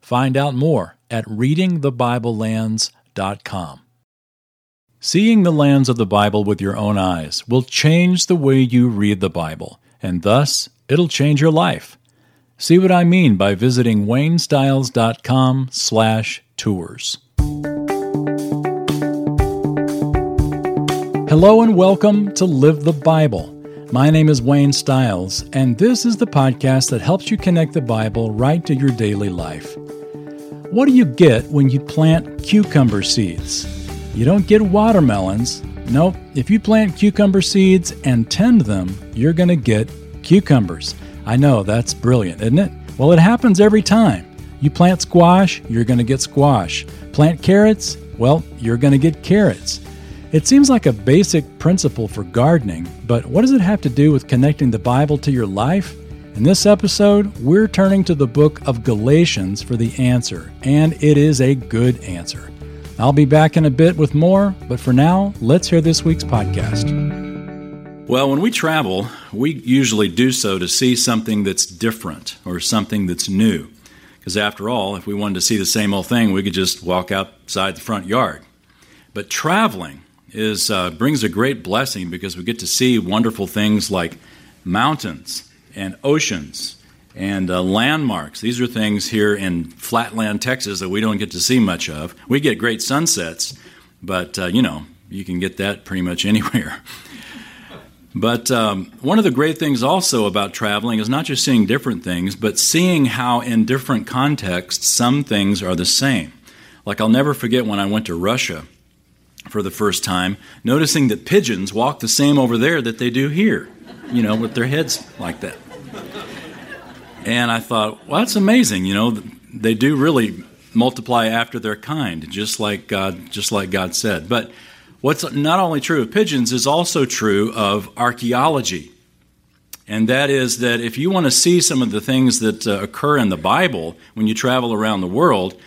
Find out more at readingthebiblelands.com. Seeing the lands of the Bible with your own eyes will change the way you read the Bible, and thus it'll change your life. See what I mean by visiting waynestiles.com/tours. Hello and welcome to Live the Bible. My name is Wayne Stiles, and this is the podcast that helps you connect the Bible right to your daily life. What do you get when you plant cucumber seeds? You don't get watermelons. Nope, if you plant cucumber seeds and tend them, you're going to get cucumbers. I know, that's brilliant, isn't it? Well, it happens every time. You plant squash, you're going to get squash. Plant carrots, well, you're going to get carrots. It seems like a basic principle for gardening, but what does it have to do with connecting the Bible to your life? In this episode, we're turning to the book of Galatians for the answer, and it is a good answer. I'll be back in a bit with more, but for now, let's hear this week's podcast. Well, when we travel, we usually do so to see something that's different or something that's new. Because after all, if we wanted to see the same old thing, we could just walk outside the front yard. But traveling, is uh, brings a great blessing because we get to see wonderful things like mountains and oceans and uh, landmarks. These are things here in flatland Texas that we don't get to see much of. We get great sunsets, but uh, you know you can get that pretty much anywhere. But um, one of the great things also about traveling is not just seeing different things, but seeing how in different contexts some things are the same. Like I'll never forget when I went to Russia for the first time, noticing that pigeons walk the same over there that they do here, you know, with their heads like that. And I thought, well, that's amazing. You know, they do really multiply after their kind, just like God, just like God said. But what's not only true of pigeons is also true of archaeology. And that is that if you want to see some of the things that uh, occur in the Bible when you travel around the world,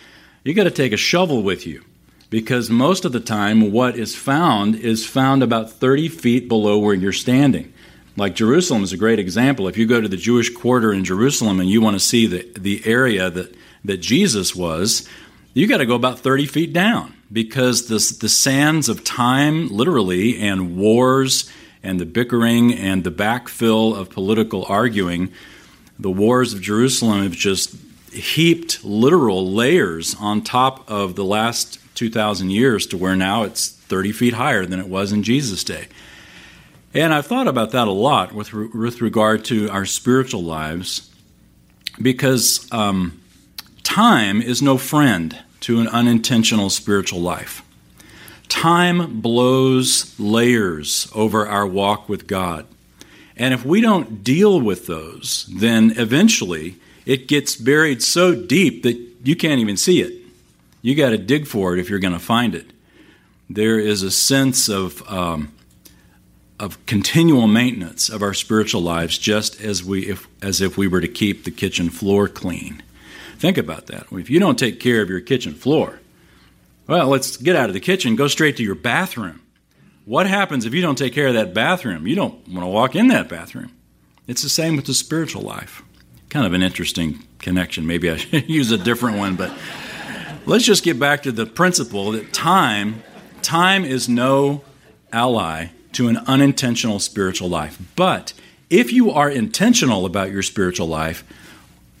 you got to take a shovel with you because most of the time what is found is found about 30 feet below where you're standing. Like Jerusalem is a great example. If you go to the Jewish quarter in Jerusalem and you want to see the, the area that, that Jesus was, you got to go about 30 feet down because the, the sands of time, literally, and wars and the bickering and the backfill of political arguing, the wars of Jerusalem have just heaped literal layers on top of the last 2,000 years to where now it's 30 feet higher than it was in Jesus' day. And I've thought about that a lot with, with regard to our spiritual lives because um, time is no friend to an unintentional spiritual life. Time blows layers over our walk with God. And if we don't deal with those, then eventually it gets buried so deep that you can't even see it you got to dig for it if you're going to find it. There is a sense of um, of continual maintenance of our spiritual lives, just as we if, as if we were to keep the kitchen floor clean. Think about that. If you don't take care of your kitchen floor, well, let's get out of the kitchen, go straight to your bathroom. What happens if you don't take care of that bathroom? You don't want to walk in that bathroom. It's the same with the spiritual life. Kind of an interesting connection. Maybe I should use a different one, but Let's just get back to the principle that time, time is no ally to an unintentional spiritual life. But if you are intentional about your spiritual life,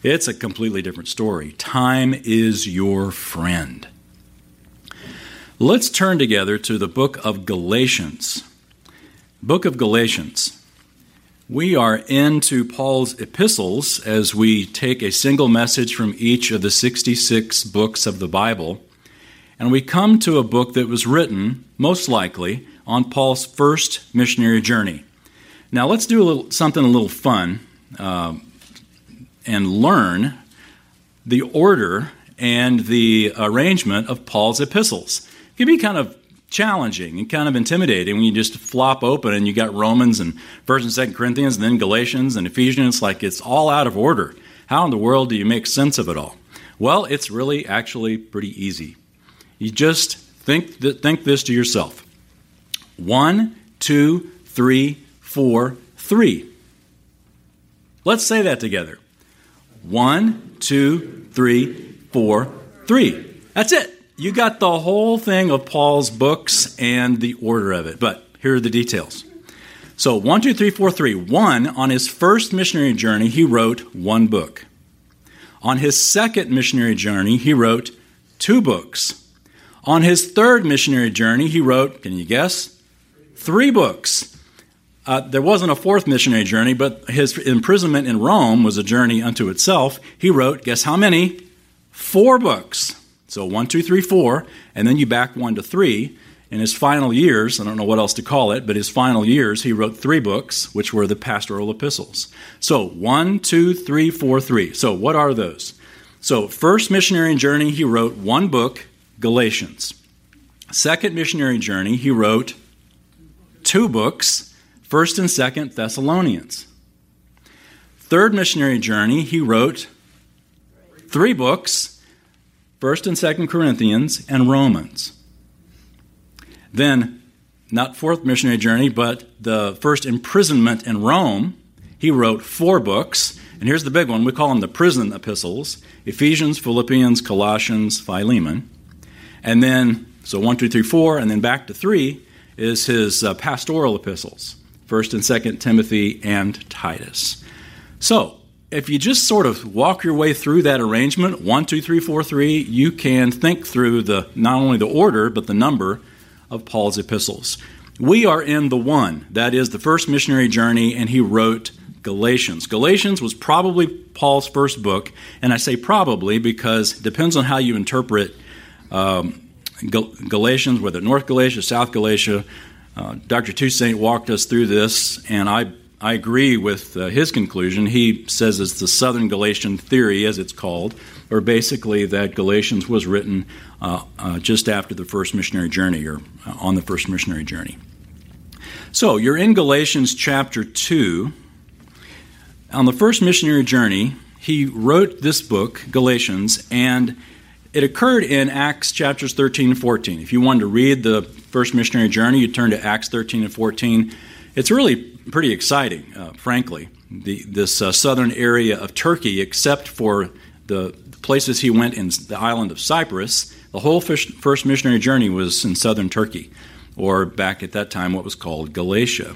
it's a completely different story. Time is your friend. Let's turn together to the book of Galatians. Book of Galatians. We are into Paul's epistles as we take a single message from each of the 66 books of the Bible, and we come to a book that was written, most likely, on Paul's first missionary journey. Now, let's do a little, something a little fun uh, and learn the order and the arrangement of Paul's epistles. It can be kind of challenging and kind of intimidating when you just flop open and you got Romans and First and Second Corinthians and then Galatians and Ephesians. It's Like it's all out of order. How in the world do you make sense of it all? Well, it's really actually pretty easy. You just think th- think this to yourself. One, two, three, four, three. Let's say that together. One, two, three, four, three. That's it. You got the whole thing of Paul's books and the order of it. But here are the details. So, one, two, three, four, three. One, on his first missionary journey, he wrote one book. On his second missionary journey, he wrote two books. On his third missionary journey, he wrote, can you guess? Three books. Uh, there wasn't a fourth missionary journey, but his imprisonment in Rome was a journey unto itself. He wrote, guess how many? Four books. So one, two, three, four, and then you back one to three. In his final years, I don't know what else to call it, but his final years, he wrote three books, which were the pastoral epistles. So one, two, three, four, three. So what are those? So, first missionary journey, he wrote one book, Galatians. Second missionary journey, he wrote two books, 1st and 2nd Thessalonians. Third missionary journey, he wrote three books, 1st and 2nd Corinthians, and Romans. Then, not fourth missionary journey, but the first imprisonment in Rome, he wrote four books. And here's the big one we call them the prison epistles Ephesians, Philippians, Colossians, Philemon. And then, so one, two, three, four, and then back to three is his uh, pastoral epistles 1st and 2nd Timothy and Titus. So, if you just sort of walk your way through that arrangement, one, two, three, four, three, you can think through the not only the order but the number of Paul's epistles. We are in the one, that is the first missionary journey, and he wrote Galatians. Galatians was probably Paul's first book, and I say probably because it depends on how you interpret um, Galatians, whether North Galatia, South Galatia. Uh, Dr. Toussaint walked us through this, and I I agree with uh, his conclusion. He says it's the Southern Galatian theory, as it's called, or basically that Galatians was written uh, uh, just after the first missionary journey or uh, on the first missionary journey. So you're in Galatians chapter 2. On the first missionary journey, he wrote this book, Galatians, and it occurred in Acts chapters 13 and 14. If you wanted to read the first missionary journey, you turn to Acts 13 and 14. It's really pretty exciting, uh, frankly, the, this uh, southern area of Turkey, except for the places he went in the island of Cyprus. The whole first missionary journey was in southern Turkey, or back at that time, what was called Galatia.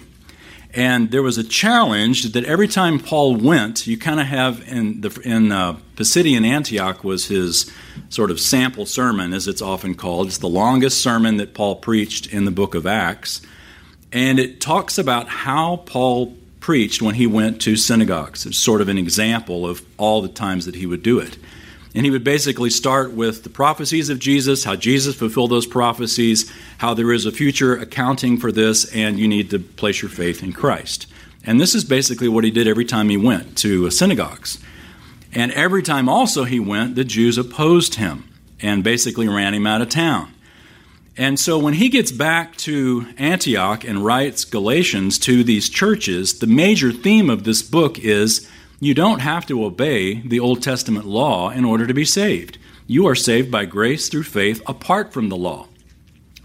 And there was a challenge that every time Paul went, you kind of have in the in uh, Pisidian Antioch was his sort of sample sermon, as it's often called. It's the longest sermon that Paul preached in the book of Acts. And it talks about how Paul preached when he went to synagogues. It's sort of an example of all the times that he would do it. And he would basically start with the prophecies of Jesus, how Jesus fulfilled those prophecies, how there is a future accounting for this, and you need to place your faith in Christ. And this is basically what he did every time he went to synagogues. And every time also he went, the Jews opposed him and basically ran him out of town. And so when he gets back to Antioch and writes Galatians to these churches, the major theme of this book is you don't have to obey the Old Testament law in order to be saved. You are saved by grace through faith apart from the law.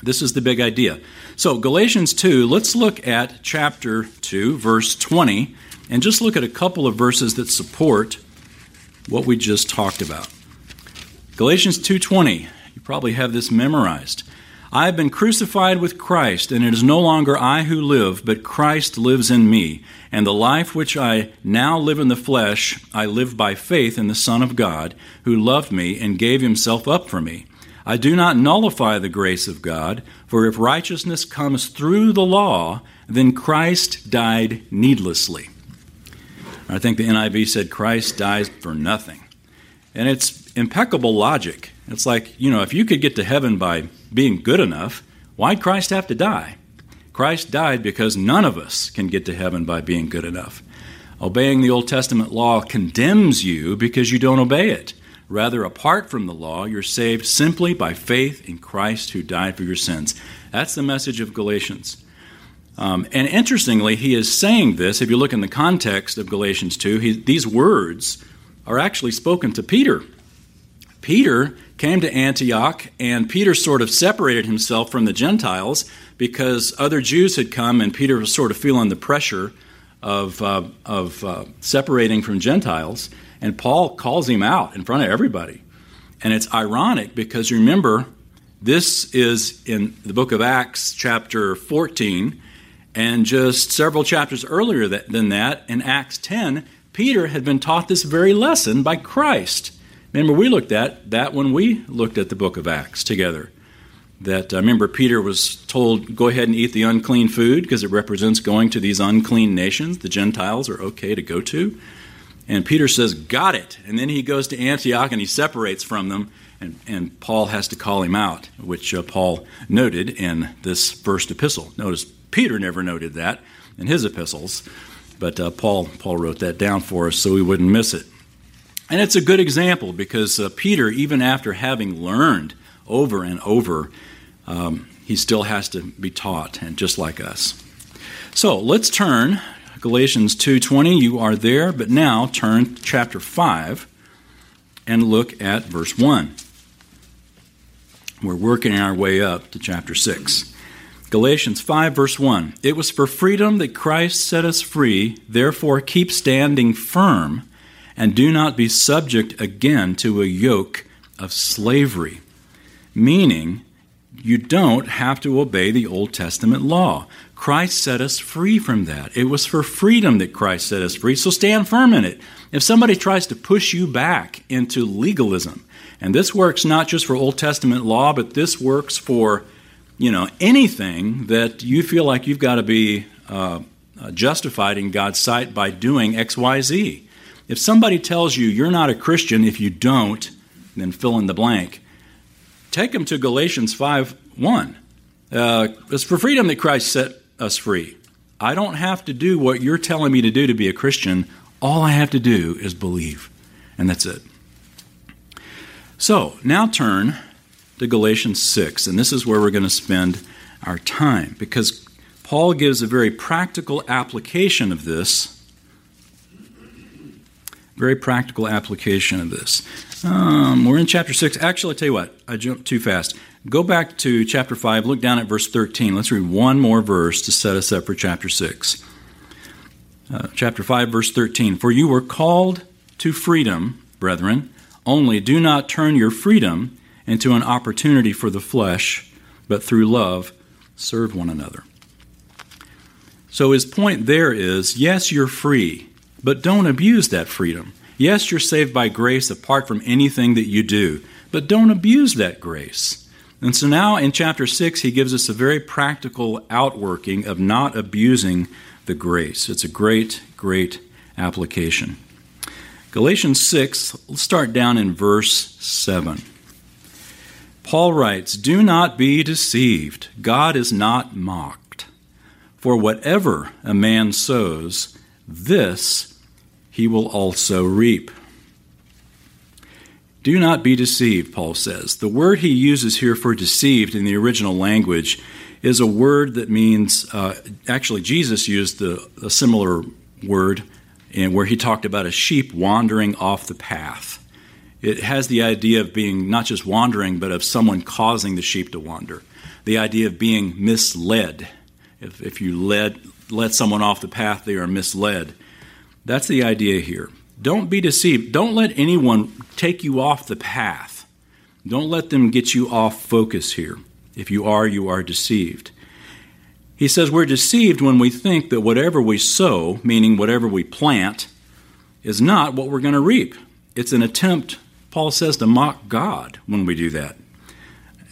This is the big idea. So, Galatians 2, let's look at chapter 2, verse 20, and just look at a couple of verses that support what we just talked about. Galatians 2:20. You probably have this memorized. I have been crucified with Christ, and it is no longer I who live, but Christ lives in me. And the life which I now live in the flesh, I live by faith in the Son of God, who loved me and gave himself up for me. I do not nullify the grace of God, for if righteousness comes through the law, then Christ died needlessly. I think the NIV said Christ dies for nothing. And it's impeccable logic. It's like, you know, if you could get to heaven by being good enough, why'd Christ have to die? Christ died because none of us can get to heaven by being good enough. Obeying the Old Testament law condemns you because you don't obey it. Rather, apart from the law, you're saved simply by faith in Christ who died for your sins. That's the message of Galatians. Um, and interestingly, he is saying this, if you look in the context of Galatians 2, he, these words are actually spoken to Peter. Peter came to Antioch, and Peter sort of separated himself from the Gentiles because other Jews had come, and Peter was sort of feeling the pressure of, uh, of uh, separating from Gentiles. And Paul calls him out in front of everybody. And it's ironic because remember, this is in the book of Acts, chapter 14, and just several chapters earlier than that, in Acts 10, Peter had been taught this very lesson by Christ. Remember, we looked at that when we looked at the book of Acts together. That uh, remember, Peter was told, go ahead and eat the unclean food because it represents going to these unclean nations the Gentiles are okay to go to. And Peter says, got it. And then he goes to Antioch and he separates from them, and, and Paul has to call him out, which uh, Paul noted in this first epistle. Notice Peter never noted that in his epistles, but uh, Paul, Paul wrote that down for us so we wouldn't miss it. And it's a good example because uh, Peter, even after having learned over and over, um, he still has to be taught, and just like us. So let's turn Galatians 2:20. You are there, but now turn to chapter 5 and look at verse 1. We're working our way up to chapter 6. Galatians 5, verse 1. It was for freedom that Christ set us free, therefore keep standing firm and do not be subject again to a yoke of slavery. Meaning, you don't have to obey the Old Testament law. Christ set us free from that. It was for freedom that Christ set us free, so stand firm in it. If somebody tries to push you back into legalism, and this works not just for Old Testament law, but this works for you know, anything that you feel like you've got to be uh, uh justified in God's sight by doing X, Y, Z. If somebody tells you you're not a Christian if you don't, then fill in the blank. Take them to Galatians 5 1. Uh, it's for freedom that Christ set us free. I don't have to do what you're telling me to do to be a Christian. All I have to do is believe. And that's it. So now turn to Galatians 6, and this is where we're going to spend our time because Paul gives a very practical application of this. Very practical application of this. Um, we're in chapter 6. Actually, I'll tell you what, I jumped too fast. Go back to chapter 5, look down at verse 13. Let's read one more verse to set us up for chapter 6. Uh, chapter 5, verse 13. For you were called to freedom, brethren, only do not turn your freedom into an opportunity for the flesh, but through love, serve one another. So his point there is yes, you're free, but don't abuse that freedom. Yes, you're saved by grace apart from anything that you do, but don't abuse that grace. And so now in chapter 6, he gives us a very practical outworking of not abusing the grace. It's a great, great application. Galatians 6, let's start down in verse 7. Paul writes, Do not be deceived. God is not mocked. For whatever a man sows, this he will also reap. Do not be deceived, Paul says. The word he uses here for deceived in the original language is a word that means, uh, actually, Jesus used the, a similar word in where he talked about a sheep wandering off the path it has the idea of being not just wandering, but of someone causing the sheep to wander. The idea of being misled. If, if you led, let someone off the path, they are misled. That's the idea here. Don't be deceived. Don't let anyone take you off the path. Don't let them get you off focus here. If you are, you are deceived. He says we're deceived when we think that whatever we sow, meaning whatever we plant, is not what we're going to reap. It's an attempt Paul says to mock God when we do that.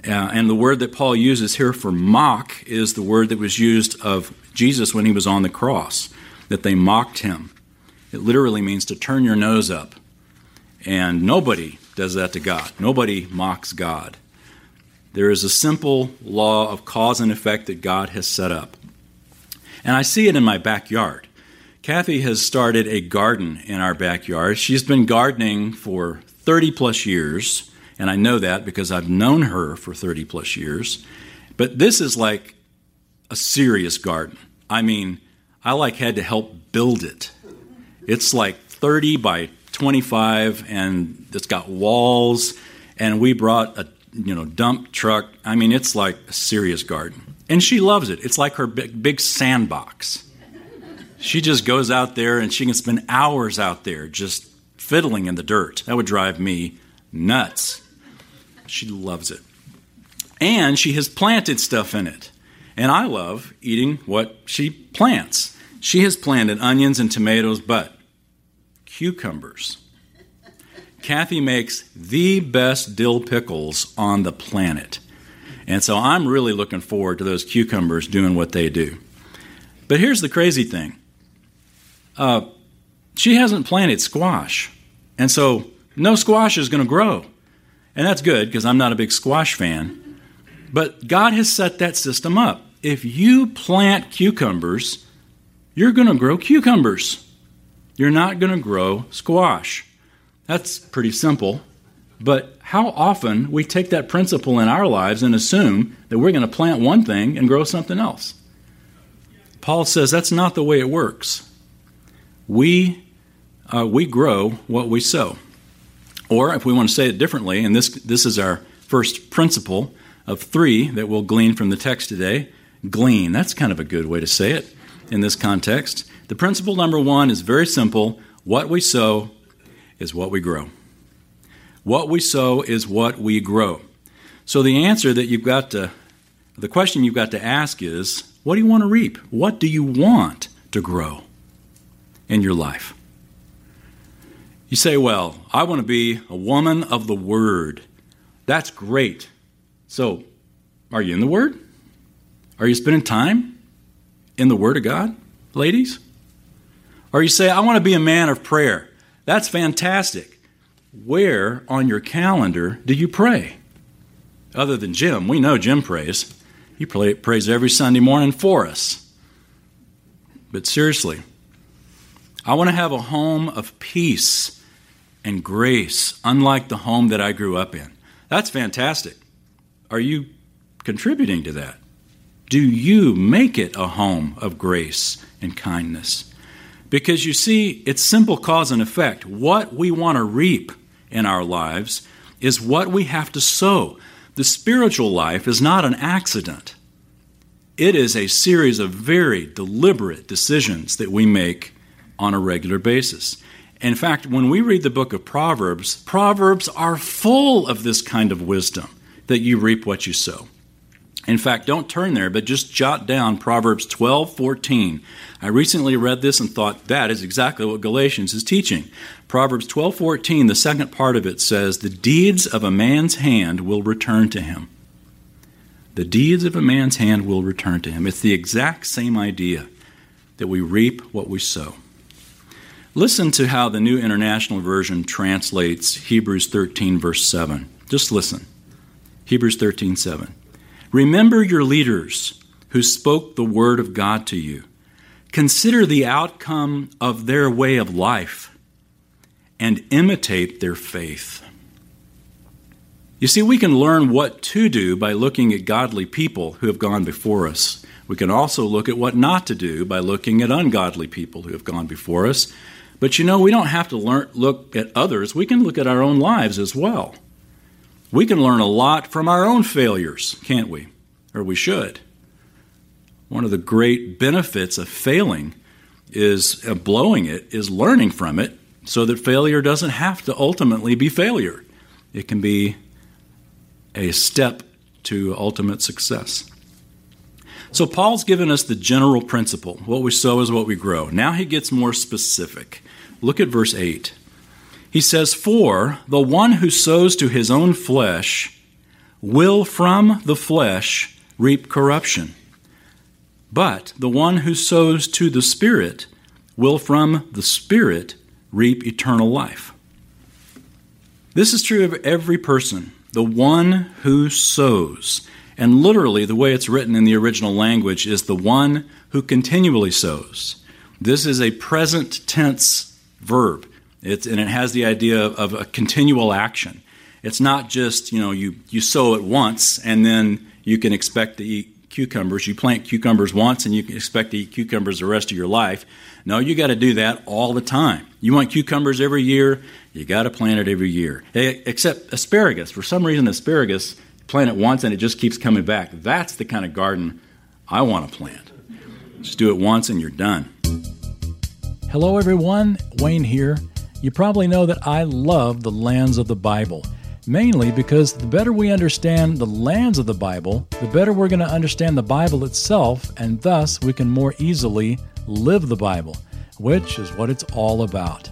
Uh, and the word that Paul uses here for mock is the word that was used of Jesus when he was on the cross, that they mocked him. It literally means to turn your nose up. And nobody does that to God. Nobody mocks God. There is a simple law of cause and effect that God has set up. And I see it in my backyard. Kathy has started a garden in our backyard. She's been gardening for 30 plus years, and I know that because I've known her for 30 plus years. But this is like a serious garden. I mean, I like had to help build it. It's like 30 by 25 and it's got walls and we brought a you know dump truck. I mean, it's like a serious garden. And she loves it. It's like her big, big sandbox. She just goes out there and she can spend hours out there just fiddling in the dirt. That would drive me nuts. She loves it. And she has planted stuff in it. And I love eating what she plants. She has planted onions and tomatoes, but cucumbers. Kathy makes the best dill pickles on the planet. And so I'm really looking forward to those cucumbers doing what they do. But here's the crazy thing uh, she hasn't planted squash. And so no squash is going to grow. And that's good because I'm not a big squash fan. But God has set that system up. If you plant cucumbers, you're going to grow cucumbers. You're not going to grow squash. That's pretty simple. But how often we take that principle in our lives and assume that we're going to plant one thing and grow something else. Paul says that's not the way it works. We, uh, we grow what we sow. Or if we want to say it differently, and this, this is our first principle of three that we'll glean from the text today glean. That's kind of a good way to say it in this context. The principle number one is very simple what we sow is what we grow. What we sow is what we grow. So the answer that you've got to, the question you've got to ask is what do you want to reap? What do you want to grow in your life? You say, well, I want to be a woman of the Word. That's great. So, are you in the Word? Are you spending time in the Word of God, ladies? Or you say, I want to be a man of prayer. That's fantastic. Where on your calendar do you pray? Other than Jim, we know Jim prays. He prays every Sunday morning for us. But seriously, I want to have a home of peace and grace, unlike the home that I grew up in. That's fantastic. Are you contributing to that? Do you make it a home of grace and kindness? Because you see, it's simple cause and effect. What we want to reap in our lives is what we have to sow. The spiritual life is not an accident, it is a series of very deliberate decisions that we make on a regular basis. In fact, when we read the book of Proverbs, Proverbs are full of this kind of wisdom that you reap what you sow. In fact, don't turn there, but just jot down Proverbs 12 14. I recently read this and thought that is exactly what Galatians is teaching. Proverbs 12 14, the second part of it says, The deeds of a man's hand will return to him. The deeds of a man's hand will return to him. It's the exact same idea that we reap what we sow. Listen to how the New International Version translates Hebrews 13, verse 7. Just listen. Hebrews 13, 7. Remember your leaders who spoke the word of God to you. Consider the outcome of their way of life and imitate their faith. You see, we can learn what to do by looking at godly people who have gone before us. We can also look at what not to do by looking at ungodly people who have gone before us. But you know, we don't have to learn, look at others, we can look at our own lives as well. We can learn a lot from our own failures, can't we? Or we should. One of the great benefits of failing is of blowing it is learning from it so that failure doesn't have to ultimately be failure. It can be a step to ultimate success. So, Paul's given us the general principle what we sow is what we grow. Now he gets more specific. Look at verse 8. He says, For the one who sows to his own flesh will from the flesh reap corruption. But the one who sows to the Spirit will from the Spirit reap eternal life. This is true of every person. The one who sows. And literally, the way it's written in the original language is the one who continually sows. This is a present tense verb. It's, and it has the idea of a continual action. It's not just, you know, you, you sow it once and then you can expect to eat cucumbers. You plant cucumbers once and you can expect to eat cucumbers the rest of your life. No, you got to do that all the time. You want cucumbers every year, you got to plant it every year. Except asparagus. For some reason, asparagus, plant it once and it just keeps coming back. That's the kind of garden I want to plant. Just do it once and you're done. Hello, everyone. Wayne here. You probably know that I love the lands of the Bible mainly because the better we understand the lands of the Bible, the better we're going to understand the Bible itself, and thus we can more easily live the Bible, which is what it's all about.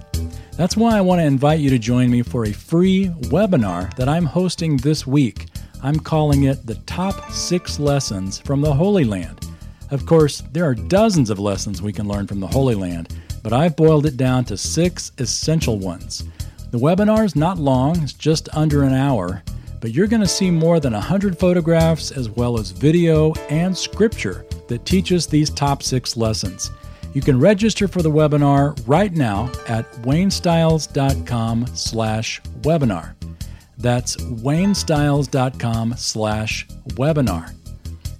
That's why I want to invite you to join me for a free webinar that I'm hosting this week. I'm calling it The Top Six Lessons from the Holy Land. Of course, there are dozens of lessons we can learn from the Holy Land, but I've boiled it down to six essential ones. The webinar is not long, it's just under an hour, but you're going to see more than 100 photographs as well as video and scripture that teaches these top six lessons. You can register for the webinar right now at waynestiles.com slash webinar. That's waynestiles.com slash webinar.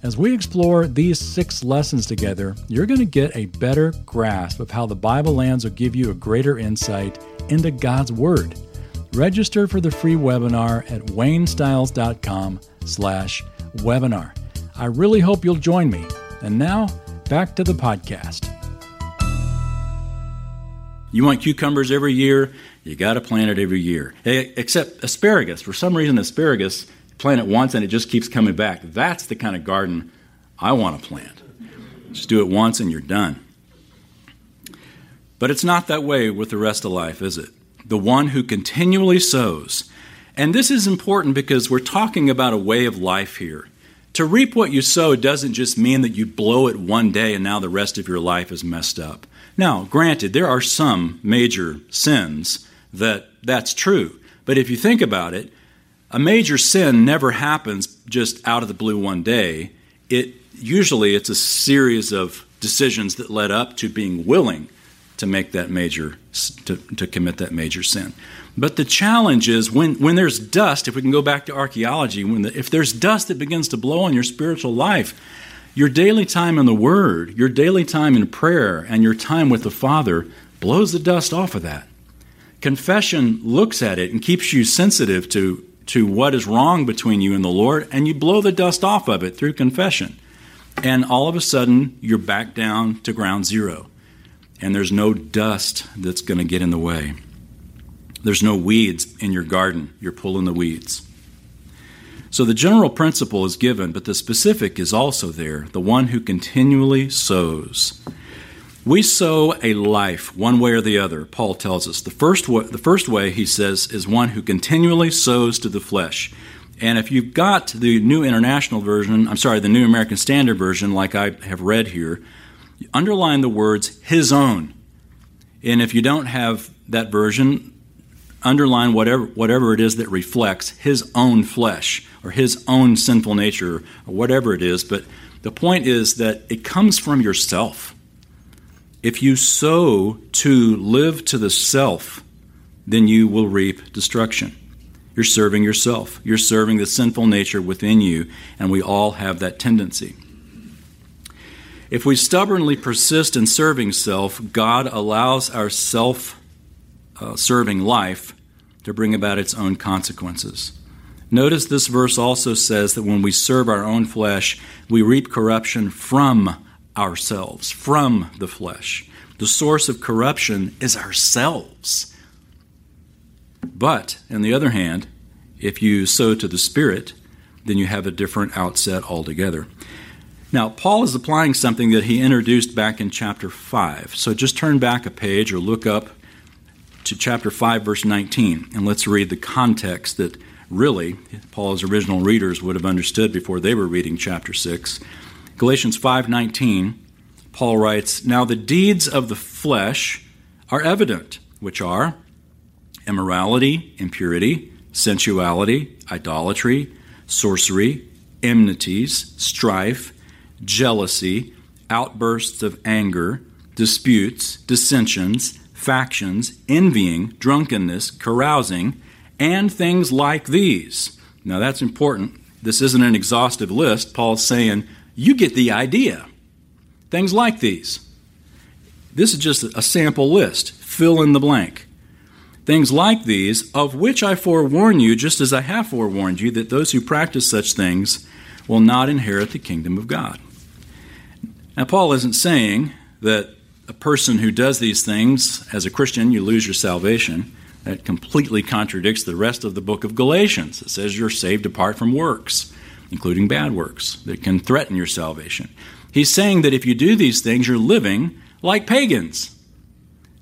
As we explore these six lessons together, you're going to get a better grasp of how the Bible lands will give you a greater insight into God's Word. Register for the free webinar at waynestiles.com slash webinar. I really hope you'll join me. And now, back to the podcast. You want cucumbers every year, you got to plant it every year. Except asparagus. For some reason, asparagus, plant it once and it just keeps coming back. That's the kind of garden I want to plant. Just do it once and you're done. But it's not that way with the rest of life, is it? The one who continually sows. And this is important because we're talking about a way of life here. To reap what you sow doesn't just mean that you blow it one day and now the rest of your life is messed up. Now, granted, there are some major sins that that's true. But if you think about it, a major sin never happens just out of the blue one day. It usually it's a series of decisions that led up to being willing to make that major to, to commit that major sin. But the challenge is when, when there's dust, if we can go back to archaeology, when the, if there's dust that begins to blow on your spiritual life, your daily time in the Word, your daily time in prayer, and your time with the Father blows the dust off of that. Confession looks at it and keeps you sensitive to, to what is wrong between you and the Lord, and you blow the dust off of it through confession. And all of a sudden, you're back down to ground zero and there's no dust that's going to get in the way. There's no weeds in your garden. You're pulling the weeds. So the general principle is given, but the specific is also there the one who continually sows. We sow a life one way or the other, Paul tells us. The first, way, the first way, he says, is one who continually sows to the flesh. And if you've got the New International Version, I'm sorry, the New American Standard Version, like I have read here, underline the words his own. And if you don't have that version, underline whatever, whatever it is that reflects his own flesh or his own sinful nature or whatever it is. But the point is that it comes from yourself. If you sow to live to the self, then you will reap destruction. You're serving yourself. You're serving the sinful nature within you, and we all have that tendency. If we stubbornly persist in serving self, God allows our self uh, serving life to bring about its own consequences. Notice this verse also says that when we serve our own flesh, we reap corruption from ourselves, from the flesh. The source of corruption is ourselves. But, on the other hand, if you sow to the Spirit, then you have a different outset altogether. Now, Paul is applying something that he introduced back in chapter 5. So just turn back a page or look up to chapter 5, verse 19, and let's read the context that really Paul's original readers would have understood before they were reading chapter 6. Galatians 5:19, Paul writes, "Now the deeds of the flesh are evident, which are immorality, impurity, sensuality, idolatry, sorcery, enmities, strife, jealousy, outbursts of anger, disputes, dissensions, factions, envying, drunkenness, carousing, and things like these. Now that's important. This isn't an exhaustive list. Paul's saying, you get the idea. Things like these. This is just a sample list. Fill in the blank. Things like these, of which I forewarn you, just as I have forewarned you, that those who practice such things will not inherit the kingdom of God. Now, Paul isn't saying that a person who does these things, as a Christian, you lose your salvation. That completely contradicts the rest of the book of Galatians. It says you're saved apart from works, including bad works that can threaten your salvation. He's saying that if you do these things, you're living like pagans.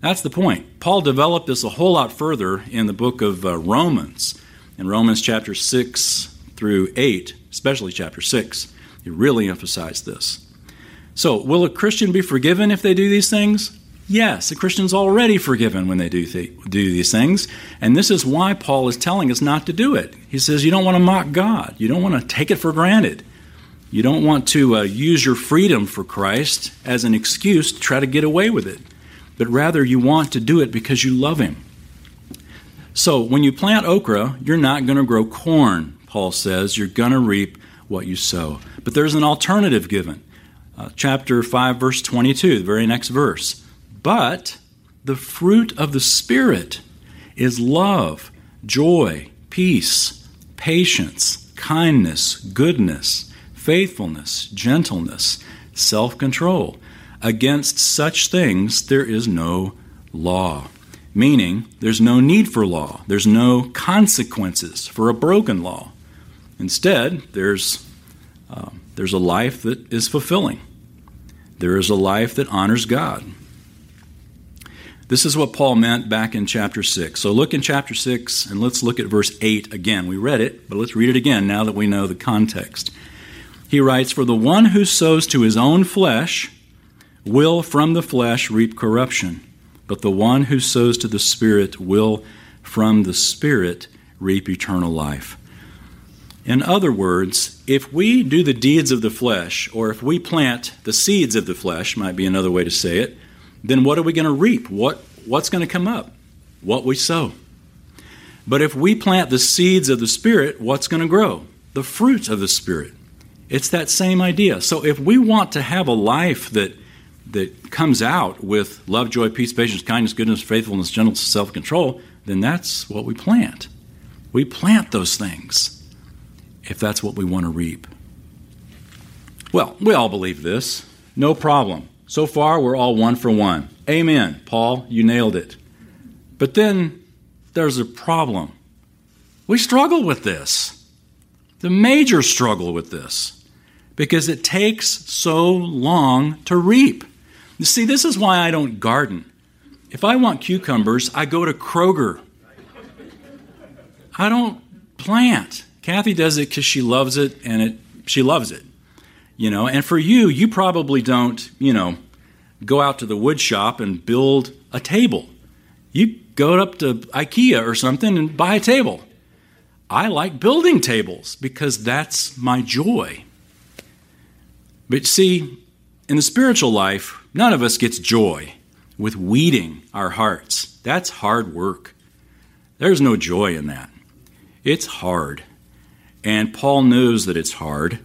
That's the point. Paul developed this a whole lot further in the book of uh, Romans. In Romans chapter 6 through 8, especially chapter 6, he really emphasized this. So, will a Christian be forgiven if they do these things? Yes, a Christian's already forgiven when they do, th- do these things. And this is why Paul is telling us not to do it. He says you don't want to mock God, you don't want to take it for granted. You don't want to uh, use your freedom for Christ as an excuse to try to get away with it, but rather you want to do it because you love Him. So when you plant okra, you're not going to grow corn, Paul says. You're going to reap what you sow. But there's an alternative given. Uh, chapter 5, verse 22, the very next verse. But the fruit of the Spirit is love, joy, peace, patience, kindness, goodness faithfulness, gentleness, self control. Against such things there is no law. Meaning, there's no need for law, there's no consequences for a broken law. Instead, there's, uh, there's a life that is fulfilling, there is a life that honors God. This is what Paul meant back in chapter 6. So look in chapter 6 and let's look at verse 8 again. We read it, but let's read it again now that we know the context he writes, For the one who sows to his own flesh will from the flesh reap corruption, but the one who sows to the Spirit will from the Spirit reap eternal life. In other words, if we do the deeds of the flesh, or if we plant the seeds of the flesh, might be another way to say it, then what are we going to reap? What, what's going to come up? What we sow. But if we plant the seeds of the Spirit, what's going to grow? The fruit of the Spirit. It's that same idea. So if we want to have a life that that comes out with love, joy, peace, patience, kindness, goodness, faithfulness, gentleness, self-control, then that's what we plant. We plant those things if that's what we want to reap. Well, we all believe this. No problem. So far, we're all one for one. Amen. Paul, you nailed it. But then there's a problem. We struggle with this. The major struggle with this because it takes so long to reap. You see, this is why I don't garden. If I want cucumbers, I go to Kroger. I don't plant. Kathy does it because she loves it and it she loves it. You know, and for you, you probably don't, you know, go out to the wood shop and build a table. You go up to IKEA or something and buy a table. I like building tables because that's my joy. But see, in the spiritual life, none of us gets joy with weeding our hearts. That's hard work. There's no joy in that. It's hard. And Paul knows that it's hard.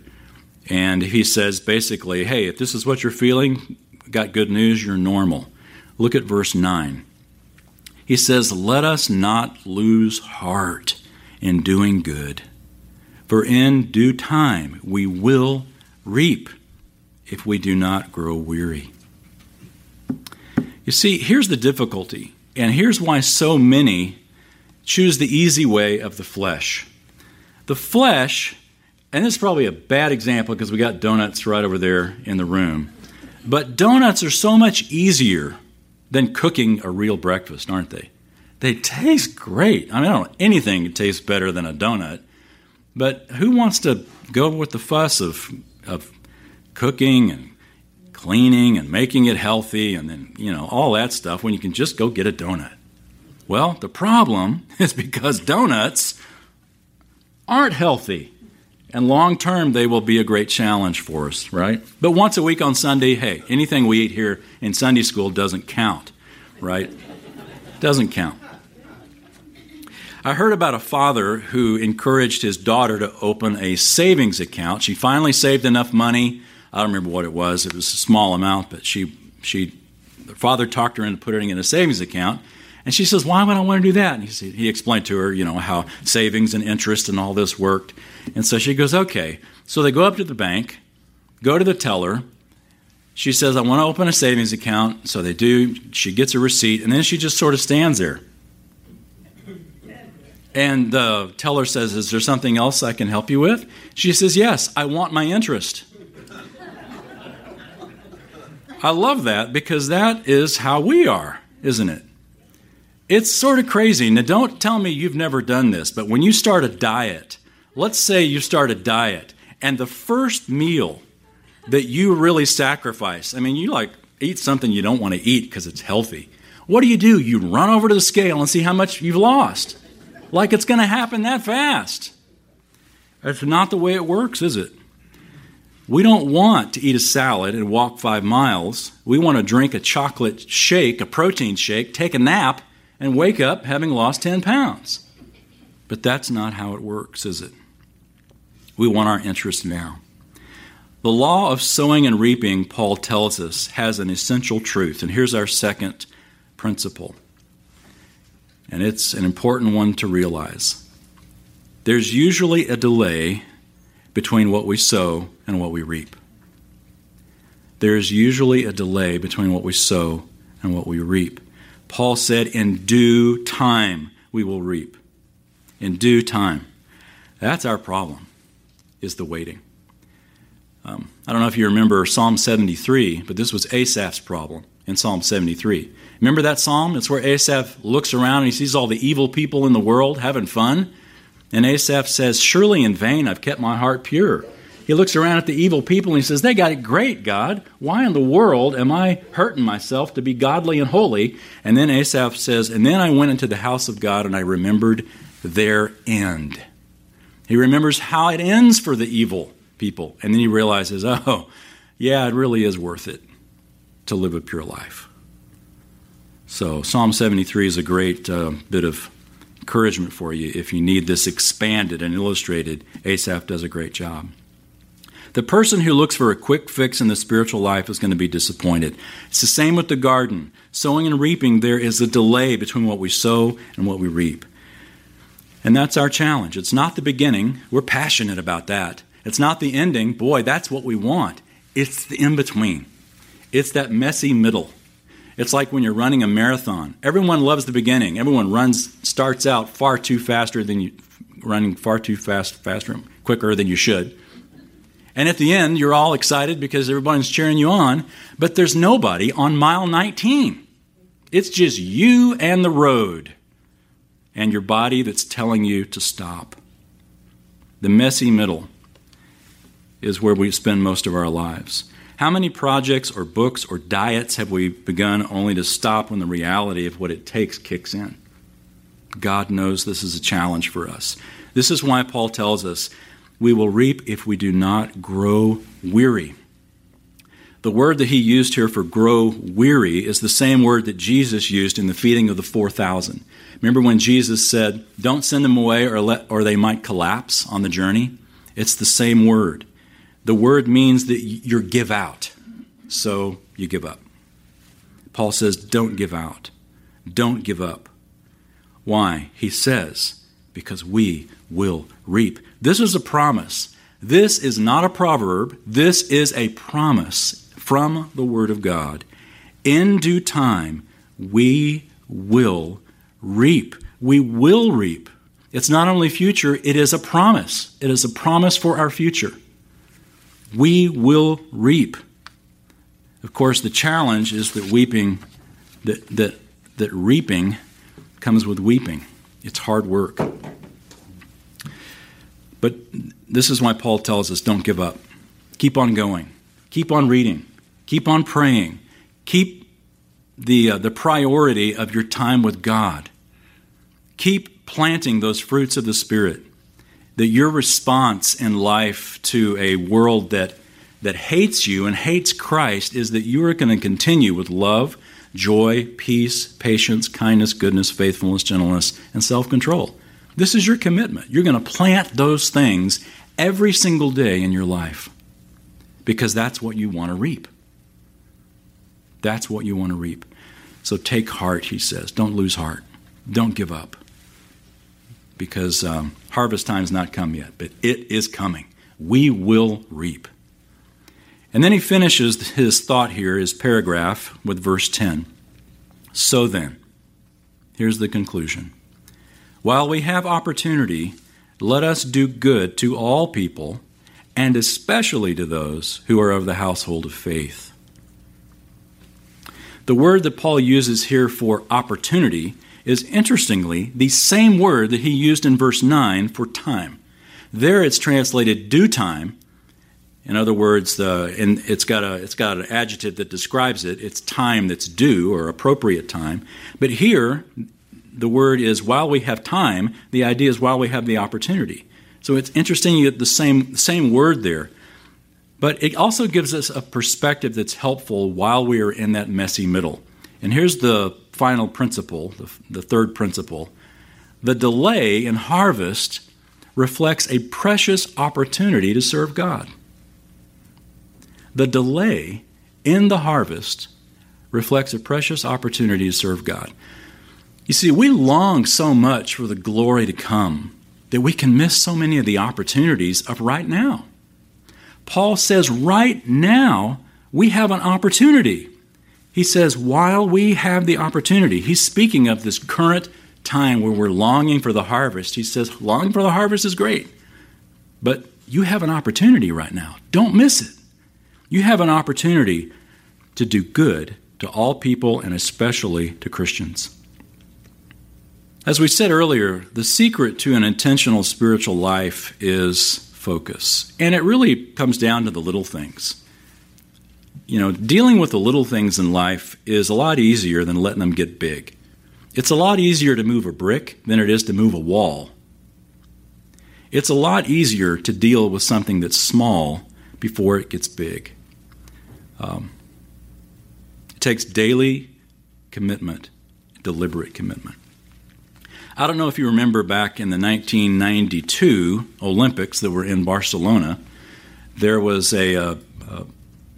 And he says basically, hey, if this is what you're feeling, got good news, you're normal. Look at verse 9. He says, Let us not lose heart in doing good, for in due time we will reap if we do not grow weary. You see, here's the difficulty, and here's why so many choose the easy way of the flesh. The flesh, and this is probably a bad example because we got donuts right over there in the room, but donuts are so much easier than cooking a real breakfast, aren't they? They taste great. I mean, I don't know anything tastes better than a donut, but who wants to go with the fuss of, of cooking and cleaning and making it healthy and then, you know, all that stuff when you can just go get a donut. Well, the problem is because donuts aren't healthy. And long term, they will be a great challenge for us, right? But once a week on Sunday, hey, anything we eat here in Sunday school doesn't count, right? Doesn't count. I heard about a father who encouraged his daughter to open a savings account. She finally saved enough money. I don't remember what it was. It was a small amount, but she she the father talked her into putting it in a savings account. And she says, Why would I want to do that? And he, he explained to her, you know, how savings and interest and all this worked. And so she goes, Okay. So they go up to the bank, go to the teller. She says, I want to open a savings account. So they do. She gets a receipt, and then she just sort of stands there. And the teller says, Is there something else I can help you with? She says, Yes, I want my interest. I love that because that is how we are, isn't it? It's sort of crazy. Now, don't tell me you've never done this, but when you start a diet, let's say you start a diet, and the first meal that you really sacrifice, I mean, you like eat something you don't want to eat because it's healthy. What do you do? You run over to the scale and see how much you've lost like it's going to happen that fast. That's not the way it works, is it? We don't want to eat a salad and walk five miles. We want to drink a chocolate shake, a protein shake, take a nap, and wake up having lost 10 pounds. But that's not how it works, is it? We want our interest now. The law of sowing and reaping, Paul tells us, has an essential truth. And here's our second principle and it's an important one to realize. There's usually a delay between what we sow and what we reap. There's usually a delay between what we sow and what we reap. Paul said, In due time we will reap. In due time. That's our problem, is the waiting. Um, I don't know if you remember Psalm 73, but this was Asaph's problem in Psalm 73. Remember that psalm? It's where Asaph looks around and he sees all the evil people in the world having fun. And Asaph says, Surely in vain I've kept my heart pure. He looks around at the evil people and he says, They got it great, God. Why in the world am I hurting myself to be godly and holy? And then Asaph says, And then I went into the house of God and I remembered their end. He remembers how it ends for the evil people. And then he realizes, Oh, yeah, it really is worth it to live a pure life. So, Psalm 73 is a great uh, bit of encouragement for you if you need this expanded and illustrated. Asaph does a great job. The person who looks for a quick fix in the spiritual life is going to be disappointed. It's the same with the garden. Sowing and reaping, there is a delay between what we sow and what we reap. And that's our challenge. It's not the beginning. We're passionate about that. It's not the ending. Boy, that's what we want. It's the in between. It's that messy middle. It's like when you're running a marathon. Everyone loves the beginning. Everyone runs starts out far too faster than you running far too fast faster quicker than you should. And at the end, you're all excited because everybody's cheering you on, but there's nobody on mile 19. It's just you and the road and your body that's telling you to stop. The messy middle is where we spend most of our lives. How many projects or books or diets have we begun only to stop when the reality of what it takes kicks in? God knows this is a challenge for us. This is why Paul tells us we will reap if we do not grow weary. The word that he used here for grow weary is the same word that Jesus used in the feeding of the 4,000. Remember when Jesus said, Don't send them away or, let, or they might collapse on the journey? It's the same word. The word means that you're give out, so you give up. Paul says, don't give out. Don't give up. Why? He says, because we will reap. This is a promise. This is not a proverb. This is a promise from the Word of God. In due time, we will reap. We will reap. It's not only future, it is a promise. It is a promise for our future we will reap. Of course, the challenge is that weeping, that, that, that reaping comes with weeping. It's hard work. But this is why Paul tells us don't give up. Keep on going. Keep on reading. Keep on praying. Keep the, uh, the priority of your time with God. Keep planting those fruits of the Spirit that your response in life to a world that, that hates you and hates Christ is that you are going to continue with love, joy, peace, patience, kindness, goodness, faithfulness, gentleness, and self control. This is your commitment. You're going to plant those things every single day in your life because that's what you want to reap. That's what you want to reap. So take heart, he says. Don't lose heart. Don't give up. Because um, harvest time's not come yet, but it is coming. We will reap. And then he finishes his thought here, his paragraph, with verse 10. So then, here's the conclusion. While we have opportunity, let us do good to all people, and especially to those who are of the household of faith. The word that Paul uses here for opportunity is interestingly the same word that he used in verse 9 for time. There it's translated due time. In other words, got, a, it's got an adjective that describes it. It's time that's due or appropriate time. But here, the word is while we have time, the idea is while we have the opportunity. So it's interesting you get the same, same word there. But it also gives us a perspective that's helpful while we are in that messy middle. And here's the final principle, the, the third principle. The delay in harvest reflects a precious opportunity to serve God. The delay in the harvest reflects a precious opportunity to serve God. You see, we long so much for the glory to come that we can miss so many of the opportunities of right now. Paul says, right now, we have an opportunity. He says, while we have the opportunity, he's speaking of this current time where we're longing for the harvest. He says, longing for the harvest is great, but you have an opportunity right now. Don't miss it. You have an opportunity to do good to all people and especially to Christians. As we said earlier, the secret to an intentional spiritual life is focus. And it really comes down to the little things. You know, dealing with the little things in life is a lot easier than letting them get big. It's a lot easier to move a brick than it is to move a wall. It's a lot easier to deal with something that's small before it gets big. Um, it takes daily commitment, deliberate commitment. I don't know if you remember back in the 1992 Olympics that were in Barcelona, there was a, uh, uh,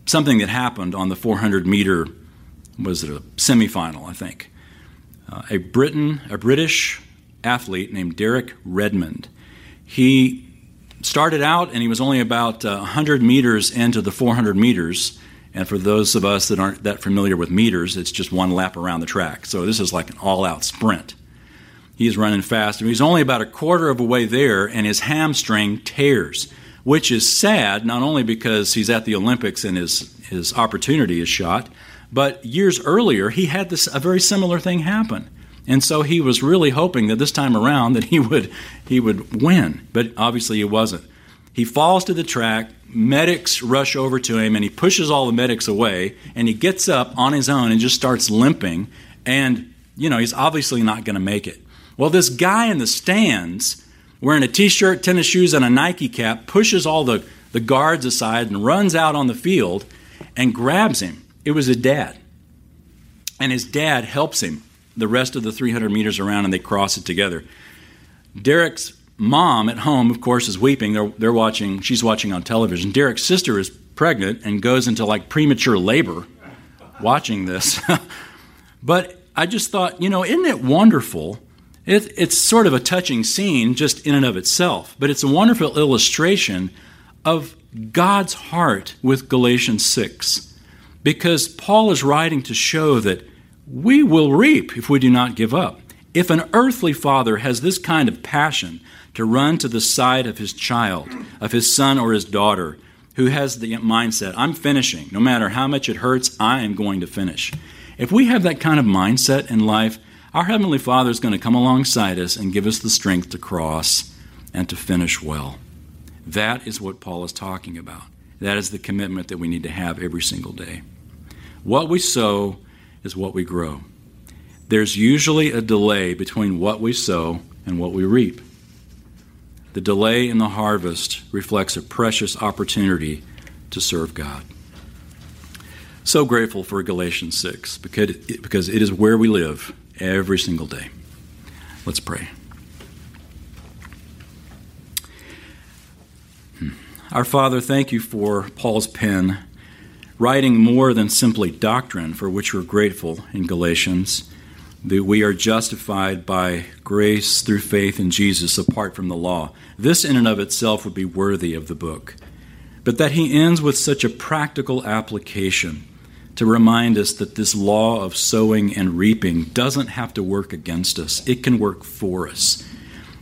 something that happened on the 400 meter was it a semifinal, I think. Uh, a Briton, a British athlete named Derek Redmond. He started out and he was only about 100 uh, meters into the 400 meters. And for those of us that aren't that familiar with meters, it's just one lap around the track. So this is like an all out sprint. He's running fast. And he's only about a quarter of a way there, and his hamstring tears, which is sad, not only because he's at the Olympics and his, his opportunity is shot, but years earlier, he had this, a very similar thing happen. And so he was really hoping that this time around that he would, he would win, but obviously he wasn't. He falls to the track, medics rush over to him, and he pushes all the medics away, and he gets up on his own and just starts limping. And, you know, he's obviously not going to make it. Well, this guy in the stands, wearing a t shirt, tennis shoes, and a Nike cap, pushes all the, the guards aside and runs out on the field and grabs him. It was his dad. And his dad helps him the rest of the 300 meters around, and they cross it together. Derek's mom at home, of course, is weeping. They're, they're watching, she's watching on television. Derek's sister is pregnant and goes into like premature labor watching this. but I just thought, you know, isn't it wonderful it, it's sort of a touching scene just in and of itself, but it's a wonderful illustration of God's heart with Galatians 6. Because Paul is writing to show that we will reap if we do not give up. If an earthly father has this kind of passion to run to the side of his child, of his son or his daughter, who has the mindset, I'm finishing. No matter how much it hurts, I am going to finish. If we have that kind of mindset in life, our Heavenly Father is going to come alongside us and give us the strength to cross and to finish well. That is what Paul is talking about. That is the commitment that we need to have every single day. What we sow is what we grow. There's usually a delay between what we sow and what we reap. The delay in the harvest reflects a precious opportunity to serve God. So grateful for Galatians 6 because it is where we live every single day. Let's pray. Hmm. Our Father, thank you for Paul's pen, writing more than simply doctrine, for which we're grateful in Galatians that we are justified by grace through faith in Jesus apart from the law. This, in and of itself, would be worthy of the book. But that he ends with such a practical application to remind us that this law of sowing and reaping doesn't have to work against us, it can work for us.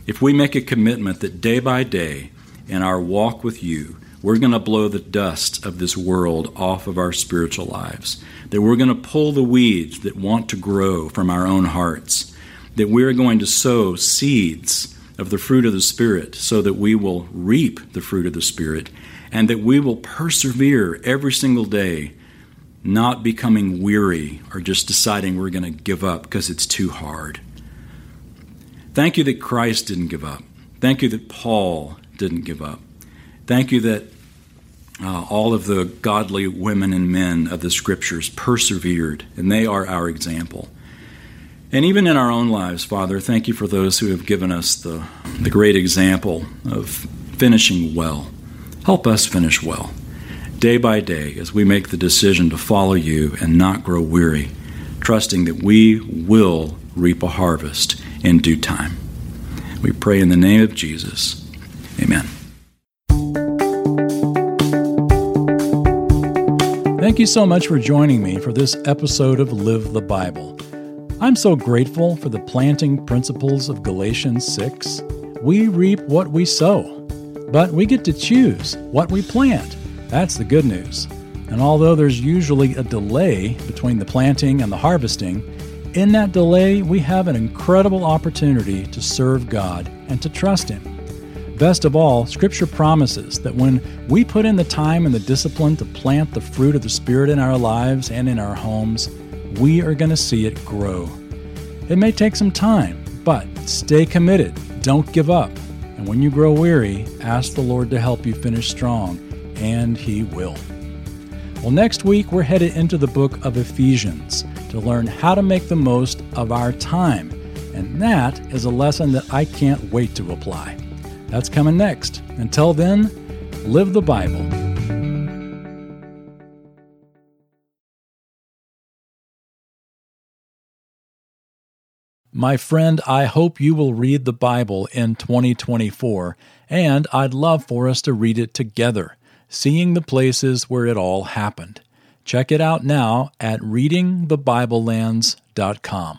If we make a commitment that day by day in our walk with you, we're going to blow the dust of this world off of our spiritual lives. That we're going to pull the weeds that want to grow from our own hearts, that we're going to sow seeds of the fruit of the Spirit so that we will reap the fruit of the Spirit, and that we will persevere every single day, not becoming weary or just deciding we're going to give up because it's too hard. Thank you that Christ didn't give up. Thank you that Paul didn't give up. Thank you that uh, all of the godly women and men of the scriptures persevered, and they are our example. And even in our own lives, Father, thank you for those who have given us the, the great example of finishing well. Help us finish well, day by day, as we make the decision to follow you and not grow weary, trusting that we will reap a harvest in due time. We pray in the name of Jesus. Amen. Thank you so much for joining me for this episode of Live the Bible. I'm so grateful for the planting principles of Galatians 6. We reap what we sow, but we get to choose what we plant. That's the good news. And although there's usually a delay between the planting and the harvesting, in that delay, we have an incredible opportunity to serve God and to trust Him. Best of all, Scripture promises that when we put in the time and the discipline to plant the fruit of the Spirit in our lives and in our homes, we are going to see it grow. It may take some time, but stay committed. Don't give up. And when you grow weary, ask the Lord to help you finish strong, and He will. Well, next week, we're headed into the book of Ephesians to learn how to make the most of our time. And that is a lesson that I can't wait to apply. That's coming next. Until then, live the Bible. My friend, I hope you will read the Bible in 2024, and I'd love for us to read it together, seeing the places where it all happened. Check it out now at readingthebiblelands.com.